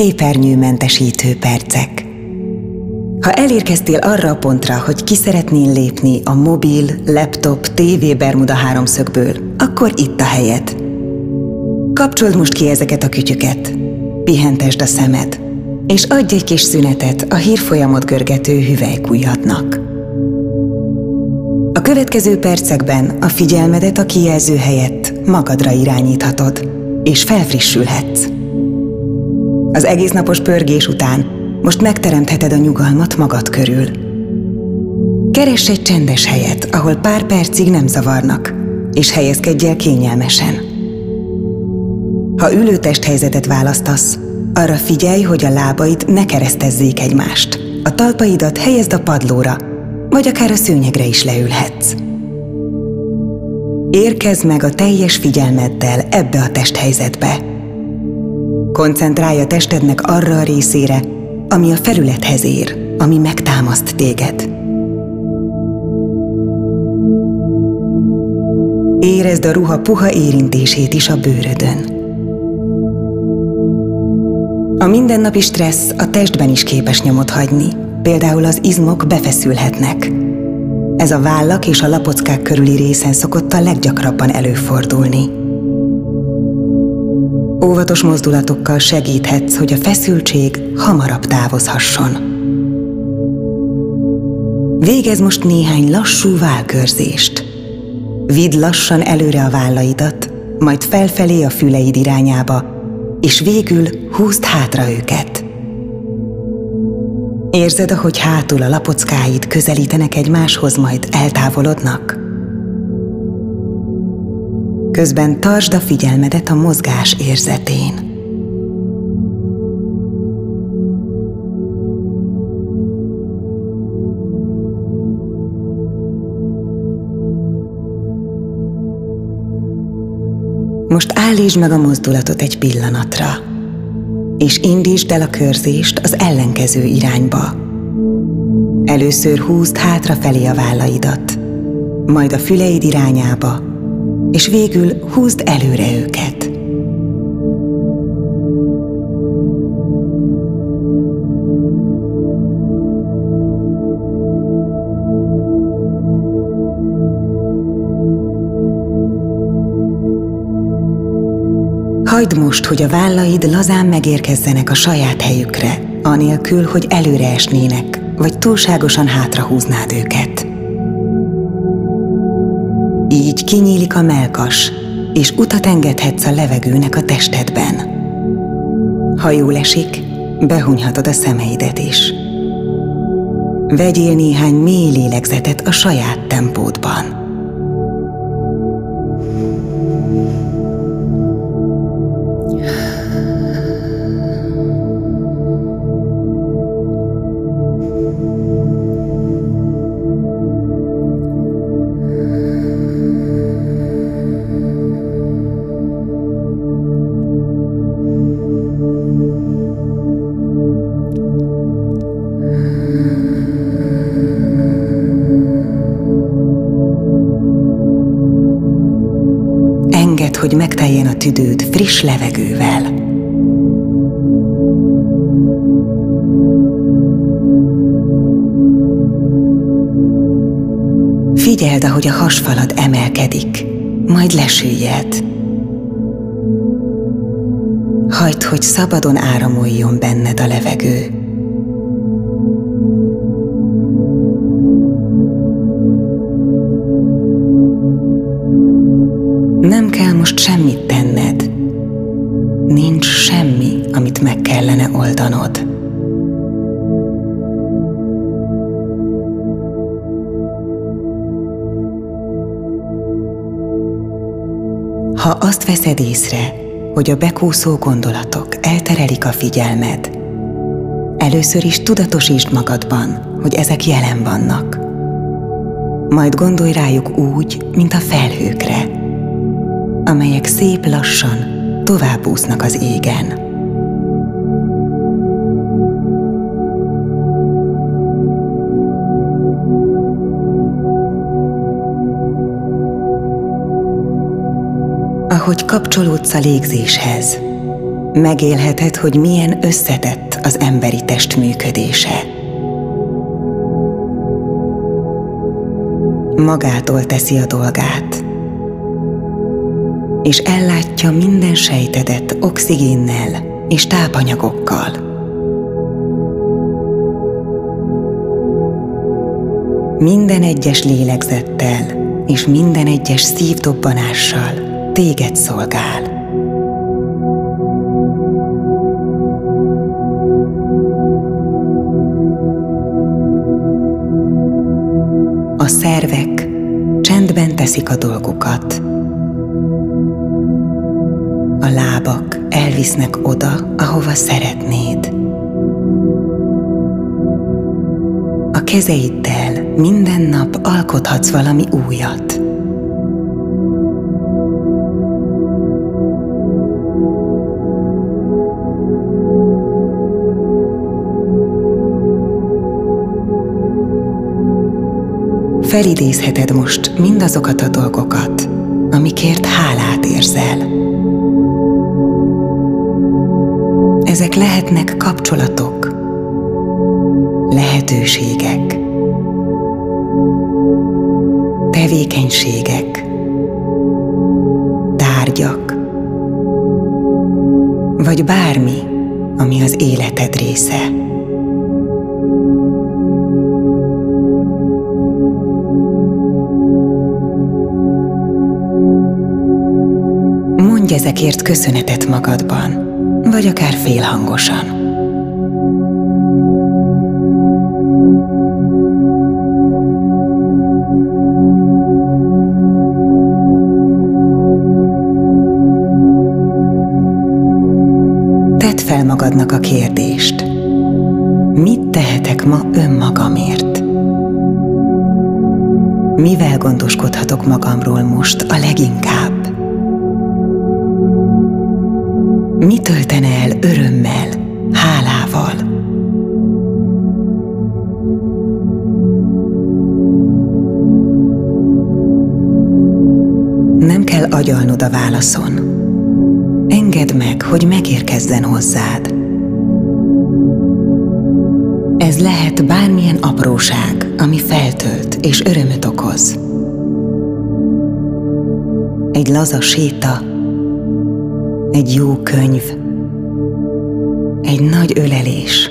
képernyőmentesítő percek. Ha elérkeztél arra a pontra, hogy ki szeretnél lépni a mobil, laptop, TV Bermuda háromszögből, akkor itt a helyed. Kapcsold most ki ezeket a kütyüket, pihentesd a szemed, és adj egy kis szünetet a hírfolyamot görgető hüvelykújhatnak. A következő percekben a figyelmedet a kijelző helyett magadra irányíthatod, és felfrissülhetsz. Az egész napos pörgés után most megteremtheted a nyugalmat magad körül. Keress egy csendes helyet, ahol pár percig nem zavarnak, és helyezkedj el kényelmesen. Ha ülőtest helyzetet választasz, arra figyelj, hogy a lábaid ne keresztezzék egymást. A talpaidat helyezd a padlóra, vagy akár a szőnyegre is leülhetsz. Érkezz meg a teljes figyelmeddel ebbe a testhelyzetbe. Koncentrálj a testednek arra a részére, ami a felülethez ér, ami megtámaszt téged. Érezd a ruha puha érintését is a bőrödön. A mindennapi stressz a testben is képes nyomot hagyni, például az izmok befeszülhetnek. Ez a vállak és a lapockák körüli részen szokott a leggyakrabban előfordulni. Óvatos mozdulatokkal segíthetsz, hogy a feszültség hamarabb távozhasson. Végez most néhány lassú válkörzést. Vidd lassan előre a vállaidat, majd felfelé a füleid irányába, és végül húzd hátra őket. Érzed, ahogy hátul a lapockáid közelítenek egymáshoz, majd eltávolodnak? Közben tartsd a figyelmedet a mozgás érzetén. Most állítsd meg a mozdulatot egy pillanatra, és indítsd el a körzést az ellenkező irányba. Először húzd hátrafelé a vállaidat, majd a füleid irányába, és végül húzd előre őket. Hagyd most, hogy a vállaid lazán megérkezzenek a saját helyükre, anélkül, hogy előre esnének, vagy túlságosan hátrahúznád őket. Így kinyílik a melkas, és utat engedhetsz a levegőnek a testedben. Ha jól esik, behunyhatod a szemeidet is. Vegyél néhány mély lélegzetet a saját tempódban. Hogy megteljen a tüdőd friss levegővel. Figyeld, ahogy a hasfalad emelkedik, majd lesüllyed. Hagyd, hogy szabadon áramoljon benned a levegő. Kellene oldanod. Ha azt veszed észre, hogy a bekúszó gondolatok elterelik a figyelmed, először is tudatosítsd magadban, hogy ezek jelen vannak. Majd gondolj rájuk úgy, mint a felhőkre, amelyek szép lassan tovább úsznak az égen. Ahogy kapcsolódsz a légzéshez, Megélheted, hogy milyen összetett az emberi test működése. Magától teszi a dolgát, és ellátja minden sejtedet oxigénnel és tápanyagokkal. Minden egyes lélegzettel és minden egyes szívdobbanással téged szolgál. A szervek csendben teszik a dolgukat. A lábak elvisznek oda, ahova szeretnéd. A kezeiddel minden nap alkothatsz valami újat. Felidézheted most mindazokat a dolgokat, amikért hálát érzel. Ezek lehetnek kapcsolatok, lehetőségek, tevékenységek, tárgyak, vagy bármi, ami az életed része. Mondj ezekért köszönetet magadban vagy akár félhangosan. Tedd fel magadnak a kérdést. Mit tehetek ma önmagamért? Mivel gondoskodhatok magamról most a leginkább? Mi töltene el örömmel, hálával? Nem kell agyalnod a válaszon. Engedd meg, hogy megérkezzen hozzád. Ez lehet bármilyen apróság, ami feltölt és örömöt okoz. Egy laza séta, egy jó könyv, egy nagy ölelés.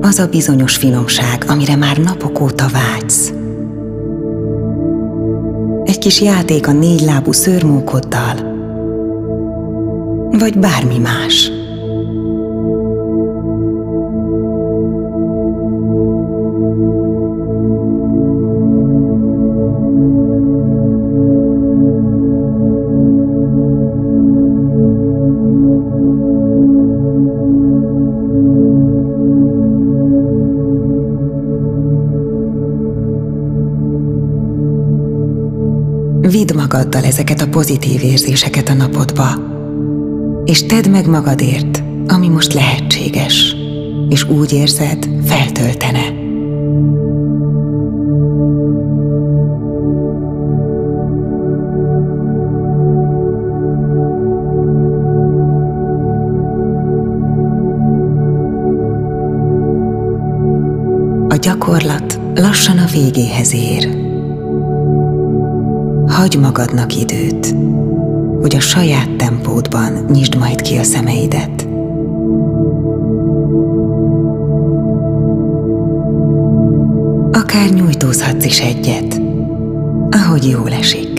Az a bizonyos finomság, amire már napok óta vágysz. Egy kis játék a négy lábú szörmókoddal, vagy bármi más. Vidd magaddal ezeket a pozitív érzéseket a napodba, és tedd meg magadért, ami most lehetséges, és úgy érzed, feltöltene. A gyakorlat lassan a végéhez ér. Hagy magadnak időt, hogy a saját tempódban nyisd majd ki a szemeidet. Akár nyújtózhatsz is egyet, ahogy jól esik.